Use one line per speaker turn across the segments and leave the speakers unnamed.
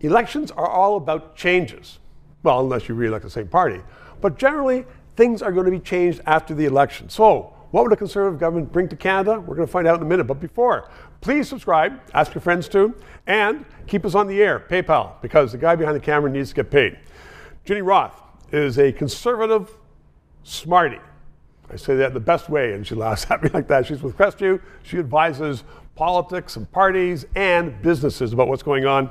Elections are all about changes. Well, unless you re elect the same party. But generally, things are going to be changed after the election. So, what would a conservative government bring to Canada? We're going to find out in a minute. But before, please subscribe, ask your friends to, and keep us on the air, PayPal, because the guy behind the camera needs to get paid. Ginny Roth is a conservative smarty. I say that the best way, and she laughs at me like that. She's with Crestview. She advises politics and parties and businesses about what's going on.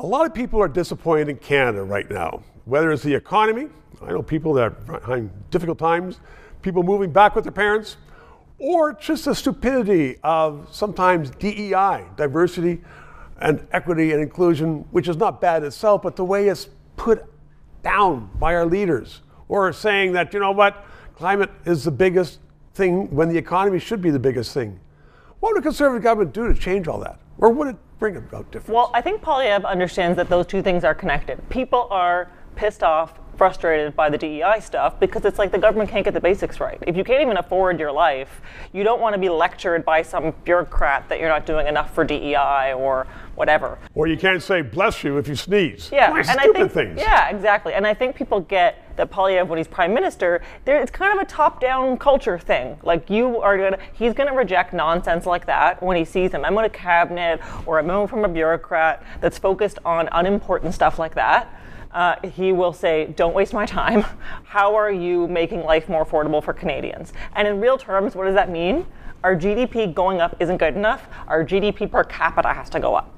A lot of people are disappointed in Canada right now, whether it's the economy, I know people that are having difficult times, people moving back with their parents, or just the stupidity of sometimes DEI, diversity and equity and inclusion, which is not bad itself, but the way it's put down by our leaders, or saying that, you know what, climate is the biggest thing when the economy should be the biggest thing. What would a conservative government do to change all that? Or would it bring about difference?
Well, I think Poilievre understands that those two things are connected. People are pissed off, frustrated by the DEI stuff because it's like the government can't get the basics right. If you can't even afford your life, you don't want to be lectured by some bureaucrat that you're not doing enough for DEI or whatever.
Or you can't say bless you if you sneeze.
Yeah,
like
and
stupid
I think
things.
yeah, exactly. And I think people get that Poilievre, when he's prime minister, there it's kind of a top-down culture thing. Like you are gonna, he's gonna reject nonsense like that when he sees a memo to cabinet or a memo from a bureaucrat that's focused on unimportant stuff like that. Uh, he will say, Don't waste my time. How are you making life more affordable for Canadians? And in real terms, what does that mean? Our GDP going up isn't good enough. Our GDP per capita has to go up.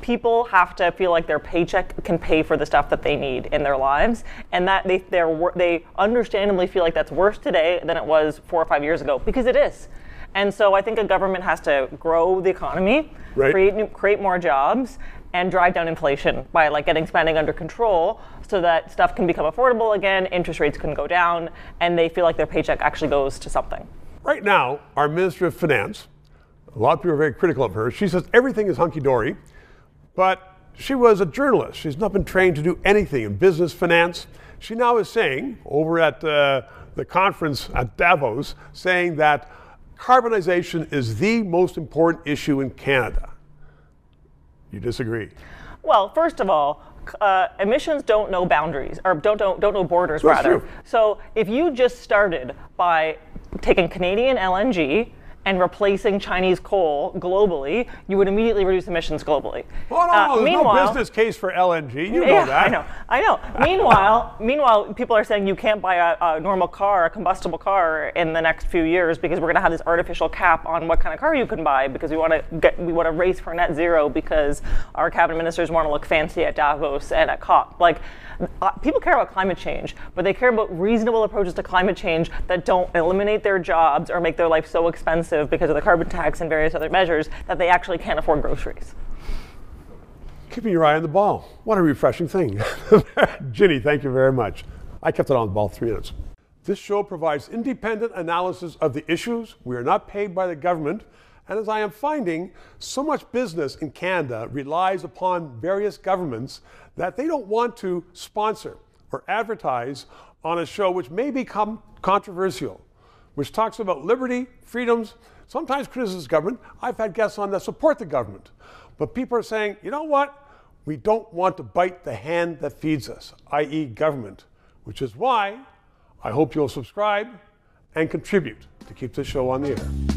People have to feel like their paycheck can pay for the stuff that they need in their lives, and that they they understandably feel like that's worse today than it was four or five years ago because it is. And so I think a government has to grow the economy,
Right.
create new, create more jobs, and drive down inflation by like getting spending under control, so that stuff can become affordable again, interest rates can go down, and they feel like their paycheck actually goes to something.
Right now, our Minister of Finance, a lot of people are very critical of her. She says everything is hunky dory, but she was a journalist. She's not been trained to do anything in business, finance. She now is saying, over at uh, the conference at Davos, saying that carbonization is the most important issue in Canada. You disagree?
Well, first of all, uh, emissions don't know boundaries, or don't, don't, don't know borders,
That's
rather.
true.
So if you just started by taking Canadian LNG and replacing Chinese coal globally, you would immediately reduce emissions globally.
No,
Uh,
no, there's no business case for LNG. You know
yeah,
that.
I know. I know. meanwhile, meanwhile, people are saying you can't buy a, a normal car, a combustible car, in the next few years because we're going to have this artificial cap on what kind of car you can buy because we want to get we want to race for net zero because our cabinet ministers want to look fancy at Davos and at COP. Like, uh, people care about climate change, but they care about reasonable approaches to climate change that don't eliminate their jobs or make their life so expensive because of the carbon tax and various other measures that they actually can't afford groceries.
Keeping your eye on the ball. What a refreshing thing. Ginny, thank you very much. I kept it on the ball three minutes. This show provides independent analysis of the issues. We are not paid by the government. And as I am finding, so much business in Canada relies upon various governments that they don't want to sponsor or advertise on a show which may become controversial, which talks about liberty, freedoms, sometimes criticizes government. I've had guests on that support the government. But people are saying, you know what? We don't want to bite the hand that feeds us, i.e., government, which is why I hope you'll subscribe and contribute to keep this show on the air.